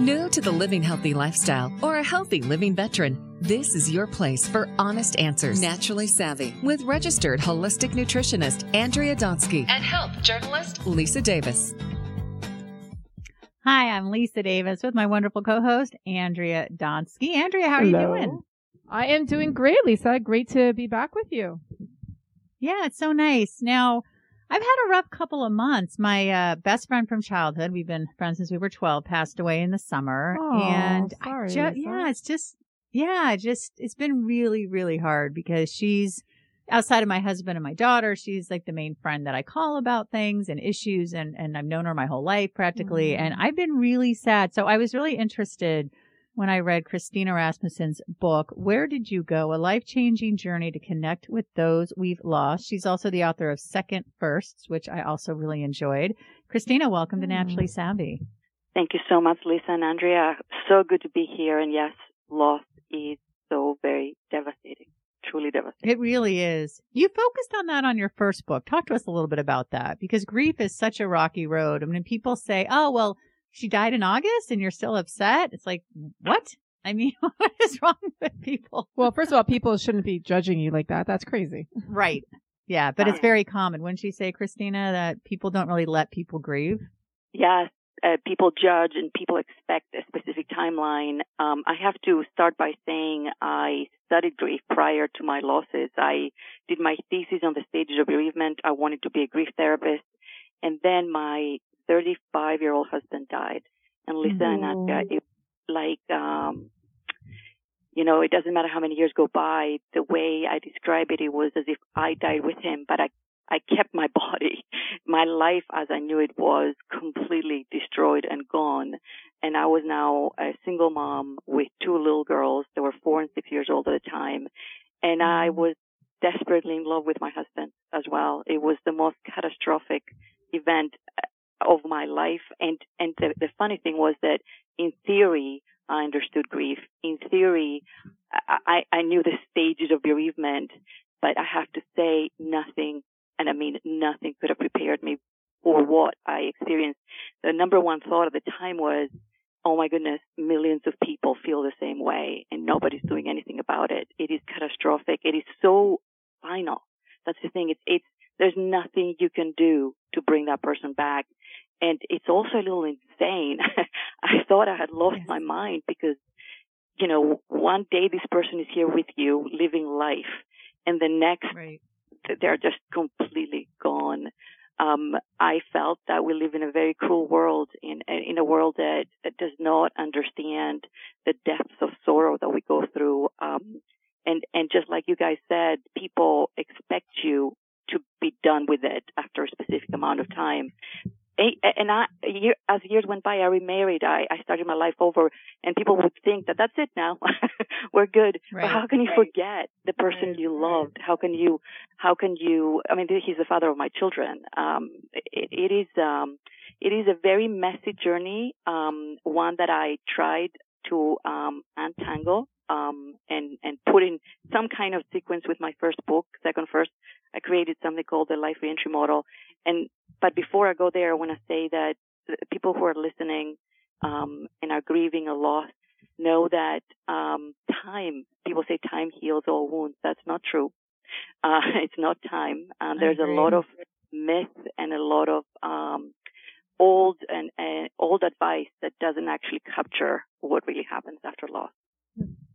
New to the living healthy lifestyle or a healthy living veteran, this is your place for honest answers. Naturally Savvy with registered holistic nutritionist Andrea Donsky and health journalist Lisa Davis. Hi, I'm Lisa Davis with my wonderful co-host Andrea Donsky. Andrea, how are Hello. you doing? I am doing great, Lisa. Great to be back with you. Yeah, it's so nice. Now, I've had a rough couple of months. My uh, best friend from childhood, we've been friends since we were 12, passed away in the summer. Aw, and sorry, I ju- yeah, it's just, yeah, just, it's been really, really hard because she's outside of my husband and my daughter. She's like the main friend that I call about things and issues. And, and I've known her my whole life practically. Mm. And I've been really sad. So I was really interested when I read Christina Rasmussen's book, Where Did You Go? A Life Changing Journey to Connect with Those We've Lost. She's also the author of Second Firsts, which I also really enjoyed. Christina, welcome to Mm. Naturally Savvy. Thank you so much, Lisa and Andrea. So good to be here. And yes, loss is so very devastating, truly devastating. It really is. You focused on that on your first book. Talk to us a little bit about that because grief is such a rocky road. I mean, people say, oh, well, she died in August and you're still upset. It's like, what? I mean, what is wrong with people? Well, first of all, people shouldn't be judging you like that. That's crazy. Right. Yeah, but it's very common. Wouldn't you say, Christina, that people don't really let people grieve? Yes, uh, people judge and people expect a specific timeline. Um, I have to start by saying I studied grief prior to my losses. I did my thesis on the stages of bereavement. I wanted to be a grief therapist. And then my 35 year old husband died. And Lisa and Andrea, it like, um, you know, it doesn't matter how many years go by. The way I describe it, it was as if I died with him, but I, I kept my body. My life as I knew it was completely destroyed and gone. And I was now a single mom with two little girls. They were four and six years old at the time. And I was desperately in love with my husband as well. It was the most catastrophic event of my life. And, and the, the funny thing was that in theory, I understood grief. In theory, I, I knew the stages of bereavement, but I have to say nothing, and I mean nothing could have prepared me for what I experienced. The number one thought at the time was, oh my goodness, millions of people feel the same way and nobody's doing anything about it. It is catastrophic. It is so final. That's the thing. It's, it's, there's nothing you can do to bring that person back. And it's also a little insane. I thought I had lost Yes. my mind because, you know, one day this person is here with you living life and the next Right. they're just completely gone. Um, I felt that we live in a very cruel world, in in a world that, that does not understand the depths of sorrow that we go through. Um, and and just like you guys said, people expect you to be done with it after a specific amount of time. A- And I, a year, as years went by, I remarried. I, I started my life over, and people would think that that's it now. We're good. Right. But how can you forget the person Right, you loved? How can you, how can you, I mean, he's the father of my children. Um, it, it is, um, it is a very messy journey, um, one that I tried to, um, untangle, um, and, and put in some kind of sequence with my first book, second first. I created something called the life reentry model. And, but before I go there, I want to say that the people who are listening, um, and are grieving a loss know that, um, time, people say time heals all wounds. That's not true. Uh, it's not time. Um, there's a lot of myth and a lot of, um, old and, and old advice that doesn't actually capture what really happens after loss.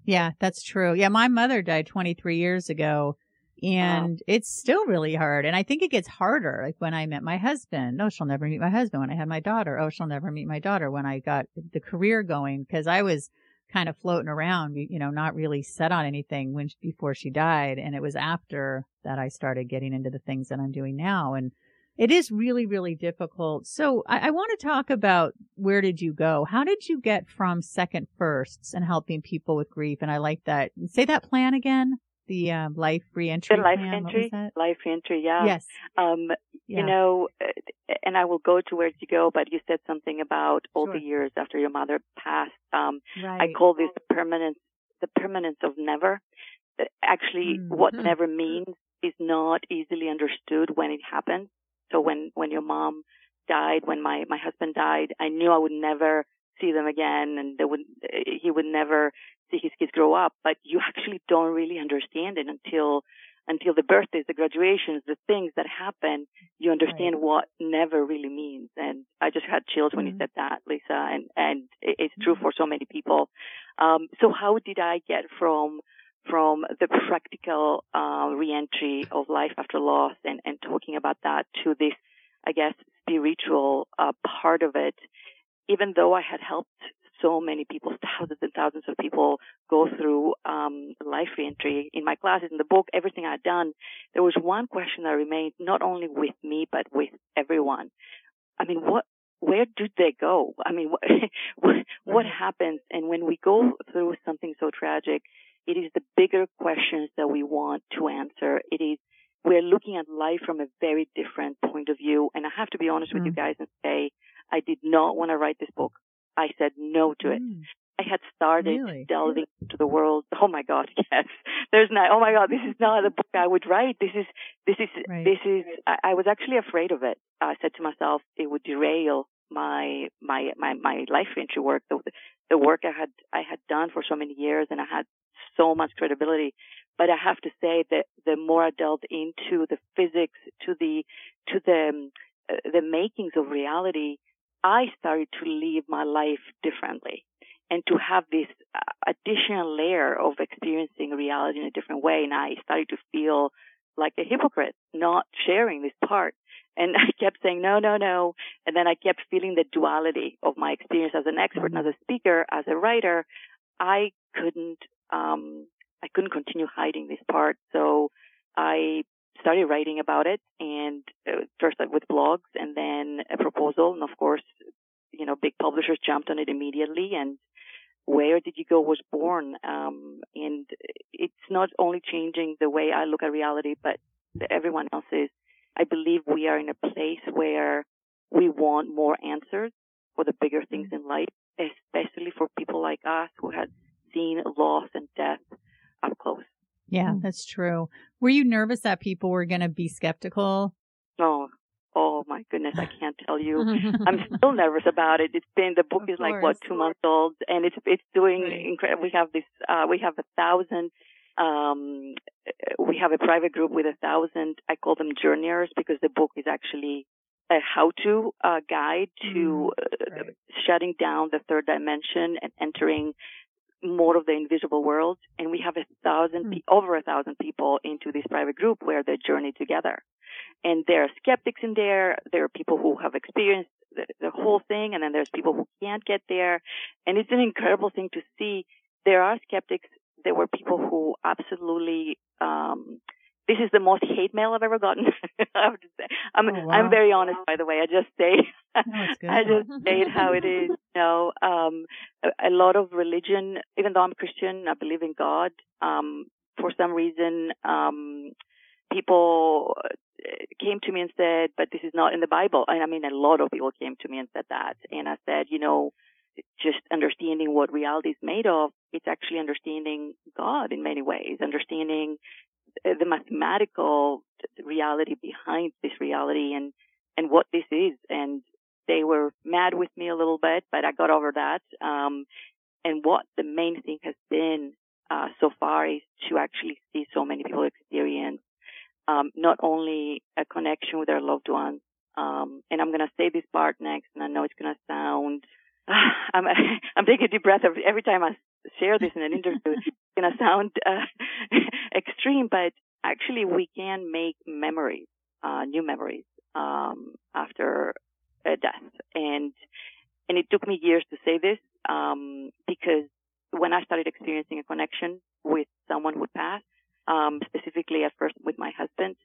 Yeah, that's true. Yeah, my mother died 23 years ago and it's still really hard. And I think it gets harder. Like when I met my husband, oh, she'll never meet my husband. When I had my daughter, oh, she'll never meet my daughter. When I got the career going, because I was kind of floating around, you know, not really set on anything when before she died. And it was after that I started getting into the things that I'm doing now. And it is really, really difficult. So I, I want to talk about where did you go? How did you get from second firsts and helping people with grief? And I like that. Say that plan again. The um, life reentry. The life plan. Entry, life entry, yeah. Yes. Um, Yeah. you know, uh, and I will go to where to go, but you said something about all Sure. the years after your mother passed. Um, right. I call this the permanence, the permanence of never. Uh, Actually, what Mhm. never means is not easily understood when it happens. So when, when your mom died, when my, my husband died, I knew I would never see them again and they would he would never see his kids grow up but you actually don't really understand it until until the birthdays the graduations the things that happen you understand Right. what never really means and i just had chills when Mhm. you said that lisa and and it's true Mhm. for so many people um so how did i get from from the practical uh, reentry of life after loss and, and talking about that to this, I guess, spiritual uh, part of it, even though I had helped so many people, thousands and thousands of people go through um, life reentry in my classes, in the book, everything I'd done, there was one question that remained not only with me, but with everyone. I mean, what where do they go? I mean, what, what, what happens? And when we go through something so tragic, it is the bigger questions that we want to answer. It is, we're looking at life from a very different point of view. And I have to be honest with you Mm. guys and say, I did not want to write this book. I said no to it. Mm. I had started Really? delving into the world. Oh my God, yes. There's not, oh my God, this is not a book I would write. This is, this is, Right. this is, I, I was actually afraid of it. I said to myself, it would derail my, my, my, my life entry work, the, the work I had, I had done for so many years and I had so much credibility. But I have to say that the more I delved into the physics, to the, to the, um, uh, the makings of reality, I started to live my life differently and to have this uh, additional layer of experiencing reality in a different way. And I started to feel like a hypocrite not sharing this part. And I kept saying, no, no, no. And then I kept feeling the duality of my experience as an expert and as a speaker, as a writer. I couldn't, um, I couldn't continue hiding this part. So I started writing about it and uh, first with blogs and then a proposal. And of course, you know, big publishers jumped on it immediately and where did you go was born. Um, and it's not only changing the way I look at reality, but everyone else is. I believe we are in a place where we want more answers for the bigger things in life, especially for people like us who had seen loss and death up close. Yeah, Mm. that's true. Were you nervous that people were going to be skeptical? Oh, oh my goodness, I can't tell you. I'm still nervous about it. It's been the book Of is like what two months old, and it's it's doing Right. incredible. We have this, uh, we have a thousand. Um, we have a private group with a thousand. I call them journeyers because the book is actually a how-to uh, guide to uh, Mm, right. shutting down the third dimension and entering more of the invisible world. And we have a thousand, pe- over a thousand people into this private group where they journey together. And there are skeptics in there. There are people who have experienced the, the whole thing, and then there's people who can't get there. And it's an incredible thing to see. There are skeptics. There were people who absolutely. Um, this is the most hate mail I've ever gotten. I have to say. I'm Oh, wow. I'm very honest, by the way. I just say No. I just say it how it is. You know, um, a, a lot of religion, even though I'm Christian, I believe in God. Um, for some reason, um, people uh, came to me and said, but this is not in the Bible. And I mean, a lot of people came to me and said that. And I said, you know, just understanding what reality is made of, it's actually understanding God in many ways, understanding the mathematical reality behind this reality and, and what this is. And they were mad with me a little bit, but I got over that. Um, and what the main thing has been uh, so far is to actually see so many people experience um, not only a connection with their loved ones. Um, and I'm going to say this part next, and I know it's going to sound. I'm I'm taking a deep breath every, time I share this in an interview. it's going to sound uh, extreme, but actually we can make memories, uh, new memories um, after a death, and and it took me years to say this um, because when I started experiencing a connection with someone who passed, um, specifically at first with my husband,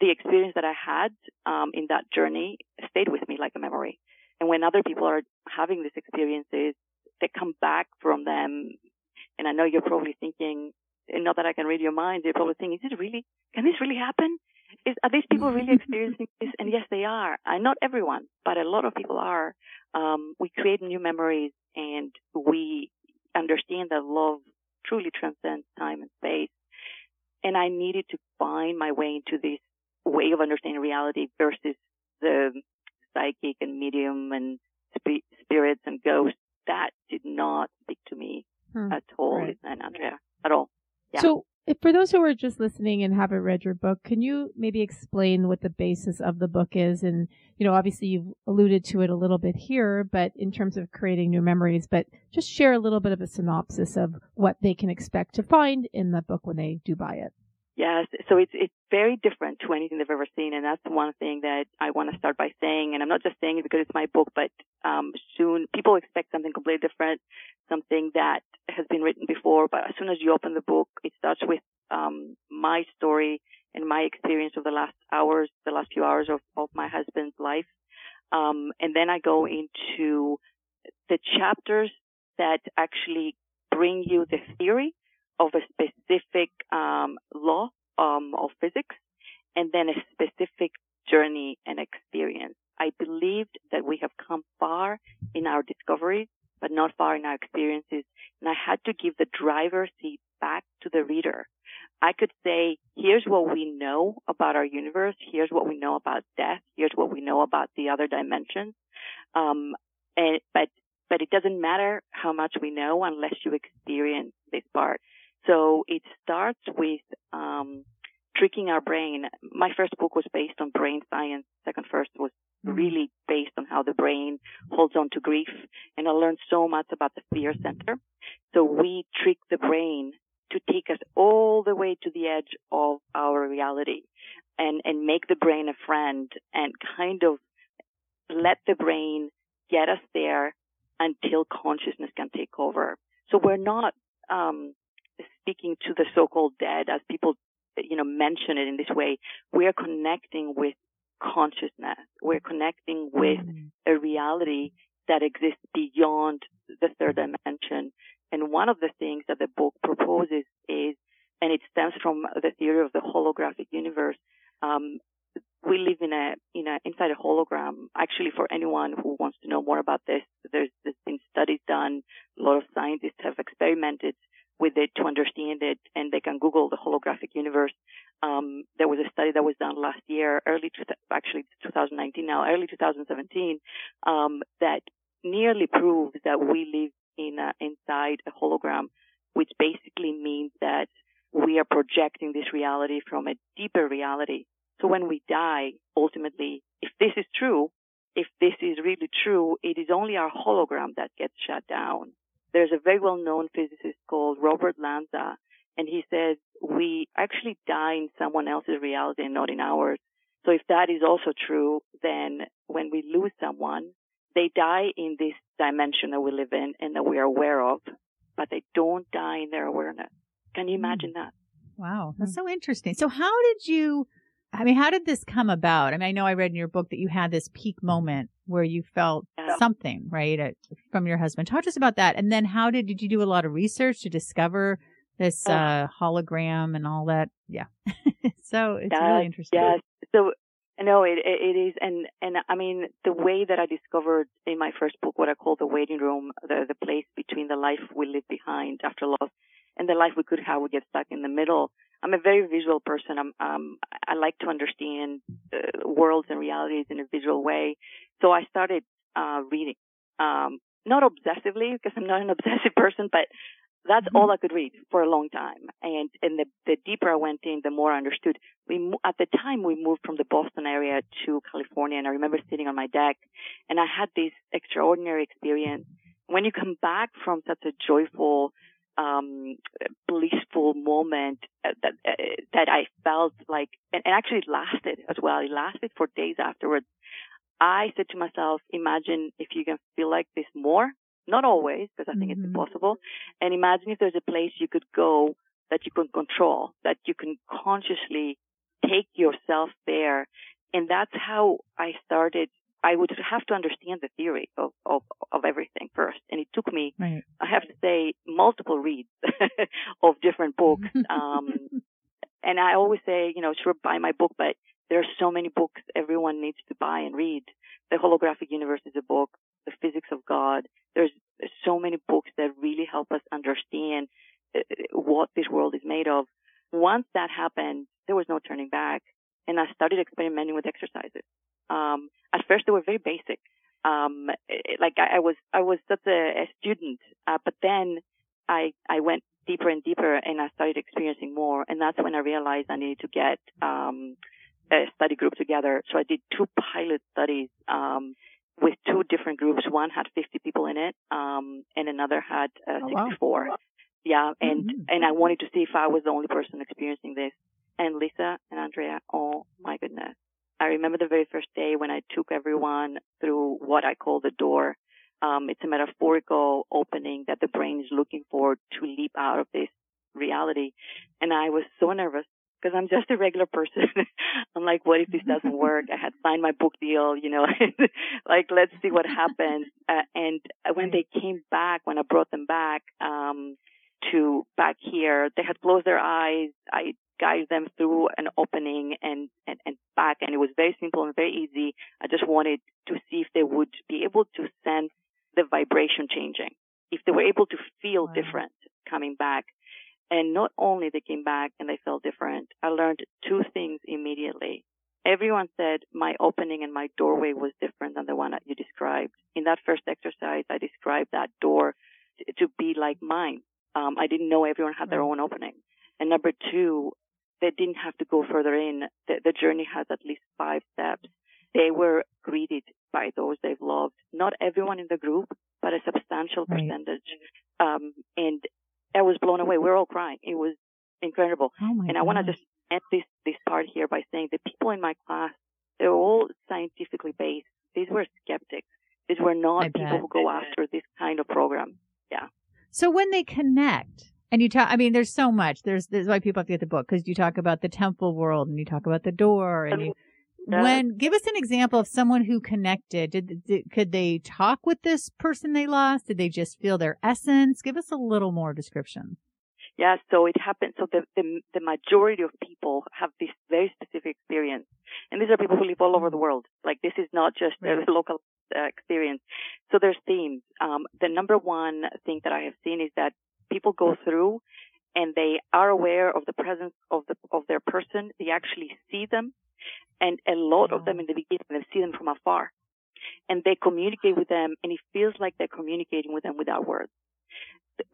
the experience that I had um, in that journey stayed with me like a memory. And when other people are having these experiences, they come back from them. And I know you're probably thinking, and not that I can read your mind, you're probably thinking, is it really, can this really happen? Is, are these people really experiencing this? And yes, they are. Uh, not everyone, but a lot of people are. Um, we create new memories and we understand that love truly transcends time and space. And I needed to find my way into this way of understanding reality versus the psychic and medium and sp- spirits and ghosts. That did not speak to me hmm. at all, right. and Andrea at all. Yeah. So, for those who are just listening and haven't read your book, can you maybe explain what the basis of the book is? And you know, obviously you've alluded to it a little bit here, but in terms of creating new memories, but just share a little bit of a synopsis of what they can expect to find in the book when they do buy it. Yes, so it's it's very different to anything they've ever seen, and that's one thing that I want to start by saying. And I'm not just saying it because it's my book, but um, soon people expect something completely different, something that has been written before. But as soon as you open the book, it starts with um, my story and my experience of the last hours, the last few hours of, of my husband's life, um, and then I go into the chapters that actually bring you the theory of a specific um, law um, of physics and then a specific journey and experience. I believed that we have come far in our discoveries, but not far in our experiences. And I had to give the driver's seat back to the reader. I could say, here's what we know about our universe. Here's what we know about death. Here's what we know about the other dimensions. Um, and, but, but it doesn't matter how much we know unless you experience this part. So it starts with um, tricking our brain. My first book was based on brain science. Second first was mm-hmm. really based on how the brain holds on to grief. And I learned so much about the fear center. So we trick the brain to take us all the way to the edge of our reality and, and make the brain a friend and kind of let the brain get us there until consciousness can take over. So we're not um, speaking to the so-called dead, as people, you know, mention it in this way, we are connecting with consciousness. We're connecting with mm-hmm. a reality that exists beyond the third dimension. And one of the things that the book proposes is, and it stems from the theory of the holographic universe. Um, we live in a, in a, inside a hologram. Actually, for anyone who wants to know more about this, there's, there's been studies done. A lot of scientists have experimented with it to understand it, and they can Google the holographic universe. Um, there was a study that was done last year, early, actually 2019 now, early 2017, um, that nearly proves that we live in a, inside a hologram, which basically means that we are projecting this reality from a deeper reality. So when we die, ultimately, if this is true, if this is really true, it is only our hologram that gets shut down there's a very well-known physicist called Robert Lanza, and he says we actually die in someone else's reality and not in ours. So if that is also true, then when we lose someone, they die in this dimension that we live in and that we are aware of, but they don't die in their awareness. Can you imagine that? Wow, that's hmm. so interesting. So how did you I mean, how did this come about? I mean, I know I read in your book that you had this peak moment where you felt yeah. something, right, uh, from your husband. Talk to us about that. And then how did, did you do a lot of research to discover this, uh, uh hologram and all that? Yeah. so it's yes, really interesting. Yes. So, no, it, it is. And, and I mean, the way that I discovered in my first book what I call the waiting room, the, the place between the life we leave behind after loss and the life we could have, we get stuck in the middle I'm a very visual person. I'm, um, I like to understand uh, worlds and realities in a visual way. So I started uh, reading, um, not obsessively because I'm not an obsessive person, but that's mm-hmm. all I could read for a long time. And and the the deeper I went in, the more I understood. We at the time we moved from the Boston area to California, and I remember sitting on my deck, and I had this extraordinary experience. When you come back from such a joyful um, blissful moment uh, that uh, that I felt like, and, and actually lasted as well. It lasted for days afterwards. I said to myself, imagine if you can feel like this more. Not always, because I think mm-hmm. it's impossible. And imagine if there's a place you could go that you can control, that you can consciously take yourself there. And that's how I started I would have to understand the theory of, of, of everything first. And it took me, right. I have to say, multiple reads of different books. Um, and I always say, you know, sure, buy my book, but there are so many books everyone needs to buy and read. The Holographic Universe is a book. The Physics of God. There's so many books that really help us understand uh, what this world is made of. Once that happened, there was no turning back. And I started experimenting with exercises. Um, at first they were very basic. Um, like I, I was, I was such a, a student, uh, but then I, I went deeper and deeper and I started experiencing more. And that's when I realized I needed to get, um, a study group together. So I did two pilot studies, um, with two different groups. One had 50 people in it, um, and another had uh, 64. wow. Yeah. And, mm-hmm. and I wanted to see if I was the only person experiencing this. And Lisa and Andrea, oh my goodness. I remember the very first day when I took everyone through what I call the door um, it's a metaphorical opening that the brain is looking for to leap out of this reality. And I was so nervous because I'm just a regular person. I'm like, what if this doesn't work? I had signed my book deal, you know, like, let's see what happens. Uh, and when they came back, when I brought them back, um, to back here, they had closed their eyes. I guided them through an opening and, and, and back. And it was very simple and very easy. I just wanted to see if they would be able to sense the vibration changing, if they were able to feel wow. different coming back. And not only they came back and they felt different, I learned two things immediately. Everyone said my opening and my doorway was different than the one that you described. In that first exercise, I described that door to be like mine. Um, I didn't know everyone had their own opening. And number two, they didn't have to go further in. The, the journey has at least five steps. They were greeted by those they've loved. Not everyone in the group, but a substantial right. percentage. Um, and I was blown away. We are all crying. It was incredible. Oh and I want to just end this, this part here by saying the people in my class, they're all scientifically based. These were skeptics. These were not I people bet. who go after this kind of program. Yeah. So when they connect, and you talk, I mean, there's so much. There's, there's why people have to get the book because you talk about the temple world and you talk about the door and you, when give us an example of someone who connected did, did, could they talk with this person they lost did they just feel their essence give us a little more description yeah so it happens. so the, the the majority of people have this very specific experience. And these are people who live all over the world. Like this is not just a local uh, experience. So there's themes. Um, the number one thing that i have seen is that people go through and they are aware of the presence of the of their person. They actually see them. And a lot of them in the beginning, they see them from afar. And they communicate with them, and it feels like they're communicating with them without words.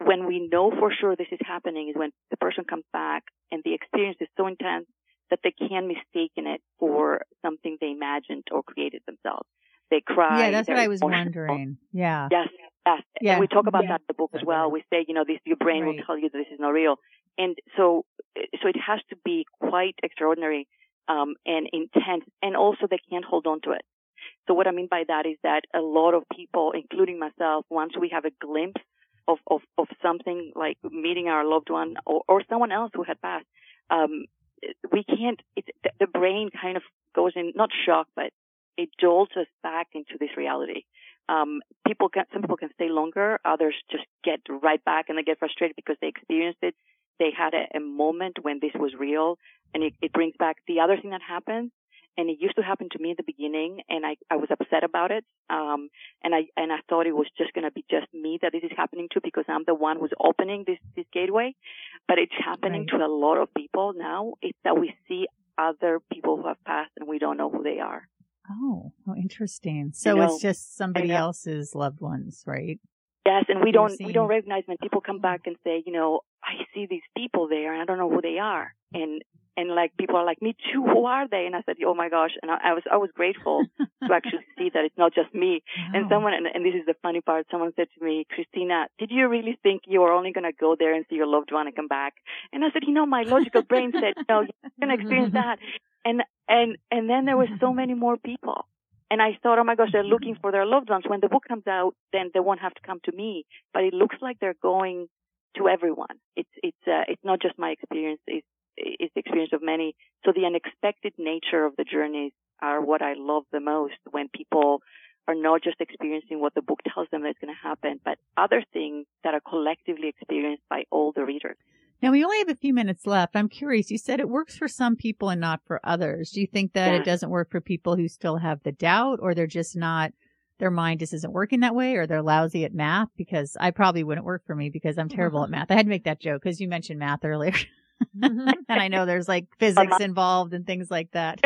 When we know for sure this is happening is when the person comes back and the experience is so intense that they can mistake it for something they imagined or created themselves. They cry. Yeah, that's what I was wondering. Yeah. Yes, yes. Yeah. And we talk about yeah. that in the book as well. We say, you know, this, your brain right. will tell you that this is not real. And so, so it has to be quite extraordinary um, and intense, and also they can't hold on to it. So what I mean by that is that a lot of people, including myself, once we have a glimpse of, of, of something like meeting our loved one or, or someone else who had passed, um, we can't, it, the brain kind of goes in, not shock, but it jolts us back into this reality. Um, people can, some people can stay longer, others just get right back and they get frustrated because they experienced it. They had a, a moment when this was real and it, it brings back the other thing that happens and it used to happen to me in the beginning and I, I was upset about it. Um, and I, and I thought it was just going to be just me that this is happening to because I'm the one who's opening this, this gateway. But it's happening right. to a lot of people now. It's that we see other people who have passed and we don't know who they are. Oh, oh interesting. So you know, it's just somebody else's loved ones, right? Yes, and we don't we don't recognize when people come back and say, you know, I see these people there and I don't know who they are. And and like people are like, me too. Who are they? And I said, oh my gosh. And I, I was I was grateful to actually see that it's not just me. Wow. And someone and, and this is the funny part. Someone said to me, Christina, did you really think you were only going to go there and see your loved one and come back? And I said, you know, my logical brain said, no, you're going to experience that. And and and then there were so many more people. And I thought, oh my gosh, they're looking for their loved ones. When the book comes out, then they won't have to come to me. But it looks like they're going to everyone. It's it's uh, it's not just my experience. It's it's the experience of many. So the unexpected nature of the journeys are what I love the most when people are not just experiencing what the book tells them that's going to happen, but other things that are collectively experienced by all the readers. Now we only have a few minutes left. I'm curious. You said it works for some people and not for others. Do you think that yeah. it doesn't work for people who still have the doubt or they're just not, their mind just isn't working that way or they're lousy at math? Because I probably wouldn't work for me because I'm terrible at mm-hmm. math. I had to make that joke because you mentioned math earlier. Mm-hmm. and I know there's like physics involved and things like that.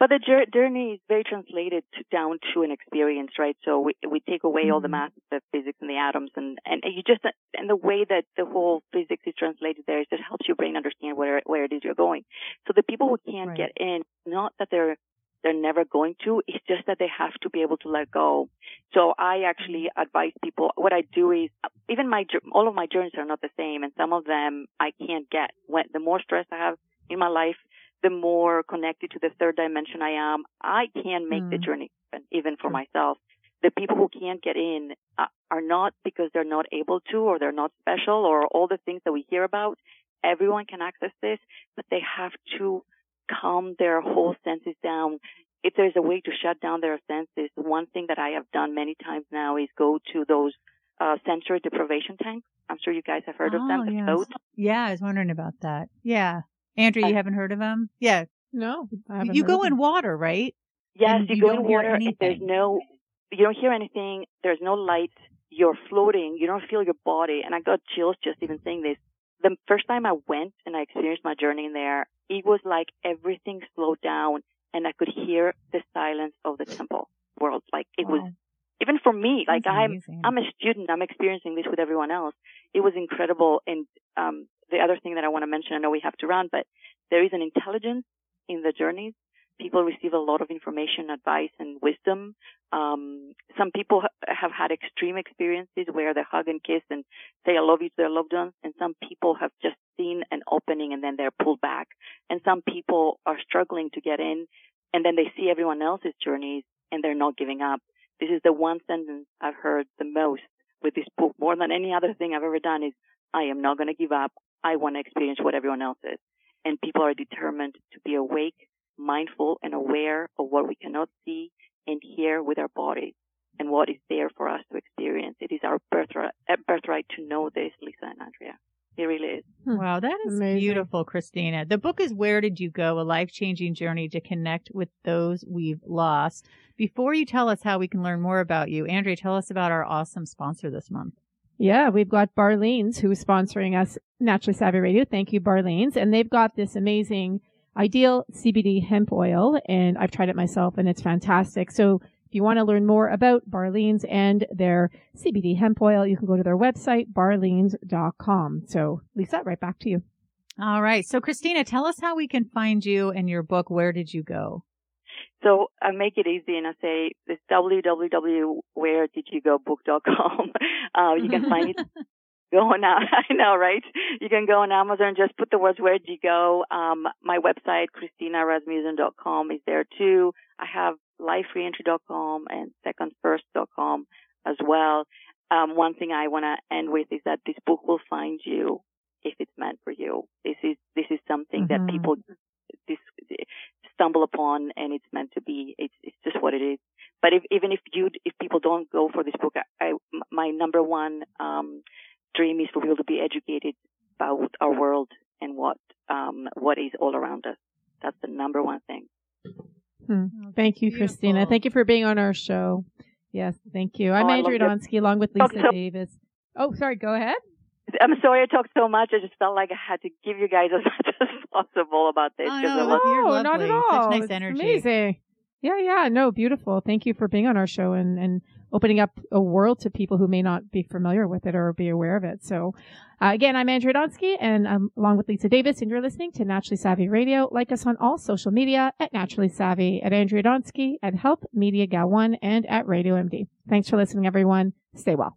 But the journey is very translated to, down to an experience, right? So we we take away all the mm-hmm. math, the physics, and the atoms, and and you just and the way that the whole physics is translated there, it just helps your brain understand where where it is you're going. So the people who can't right. get in, not that they're they're never going to. It's just that they have to be able to let go. So I actually mm-hmm. advise people. What I do is even my all of my journeys are not the same, and some of them I can't get. When the more stress I have in my life, the more connected to the third dimension I am. I can make mm. the journey even for myself. The people who can't get in uh, are not because they're not able to or they're not special or all the things that we hear about. Everyone can access this, but they have to calm their whole senses down. If there's a way to shut down their senses, one thing that I have done many times now is go to those uh, sensory deprivation tanks. I'm sure you guys have heard oh, of them. The yes. Yeah, I was wondering about that. Yeah. Andrea, you haven't heard of them? Yeah. No. you go in water, right? Yes, you, you, go in water and there's no, you don't hear anything. There's no light. You're floating. You don't feel your body. And I got chills just even saying this. The first time I went and I experienced my journey in there, it was like everything slowed down and I could hear the silence of the temple world. Like it wow. was, even for me, That's like amazing. I'm, I'm a student. I'm experiencing this with everyone else. It was incredible. And, um, the other thing that I want to mention, I know we have to run, but there is an intelligence in the journeys. People receive a lot of information, advice, and wisdom. Um, some people ha- have had extreme experiences where they hug and kiss and say I love you to their loved ones, and some people have just seen an opening and then they're pulled back. And some people are struggling to get in, and then they see everyone else's journeys and they're not giving up. This is the one sentence I've heard the most with this book, more than any other thing I've ever done is, I am not going to give up. I want to experience what everyone else is. And people are determined to be awake, mindful, and aware of what we cannot see and hear with our bodies and what is there for us to experience. It is our birthright, uh, birthright to know this, Lisa and Andrea. It really is. Hmm. Wow, that is Amazing. beautiful, Christina. The book is Where Did You Go? A Life Changing Journey to Connect with Those We've Lost. Before you tell us how we can learn more about you, Andrea, tell us about our awesome sponsor this month. Yeah, we've got Barleans who's sponsoring us Naturally Savvy Radio. Thank you, Barleans. And they've got this amazing ideal CBD hemp oil and I've tried it myself and it's fantastic. So if you want to learn more about Barleans and their CBD hemp oil, you can go to their website, barleans.com. So Lisa, right back to you. All right. So Christina, tell us how we can find you and your book. Where did you go? So I make it easy and I say this www.wheredidyougobook.com. uh, you can find it. Go on. I know, right? You can go on Amazon, just put the words where did you go. Um, my website, ChristinaRasmussen.com is there too. I have lifereentry.com and secondfirst.com as well. Um, one thing I want to end with is that this book will find you if it's meant for you. This is, this is something mm-hmm. that people this, stumble upon and it's meant to be. It's, it's just what it is. But if, even if you, if people don't go for this book, I, my number one, um, dream is for people to be educated about our world and what, um, what is all around us. That's the number one thing. Hmm. Oh, thank you, Beautiful. Christina. Thank you for being on our show. Yes, thank you. I'm oh, Andrea Donsky along with Lisa so- Davis. Oh, sorry. Go ahead. I'm sorry I talked so much. I just felt like I had to give you guys as much as possible about this. Oh, no, you're not at all. Such nice it's energy. Amazing. Yeah, yeah. No, beautiful. Thank you for being on our show and, and opening up a world to people who may not be familiar with it or be aware of it. So, uh, again, I'm Andrea Donsky and I'm along with Lisa Davis and you're listening to Naturally Savvy Radio. Like us on all social media at Naturally Savvy, at Andrea Donsky, at Health Media Gal 1 and at Radio MD. Thanks for listening, everyone. Stay well.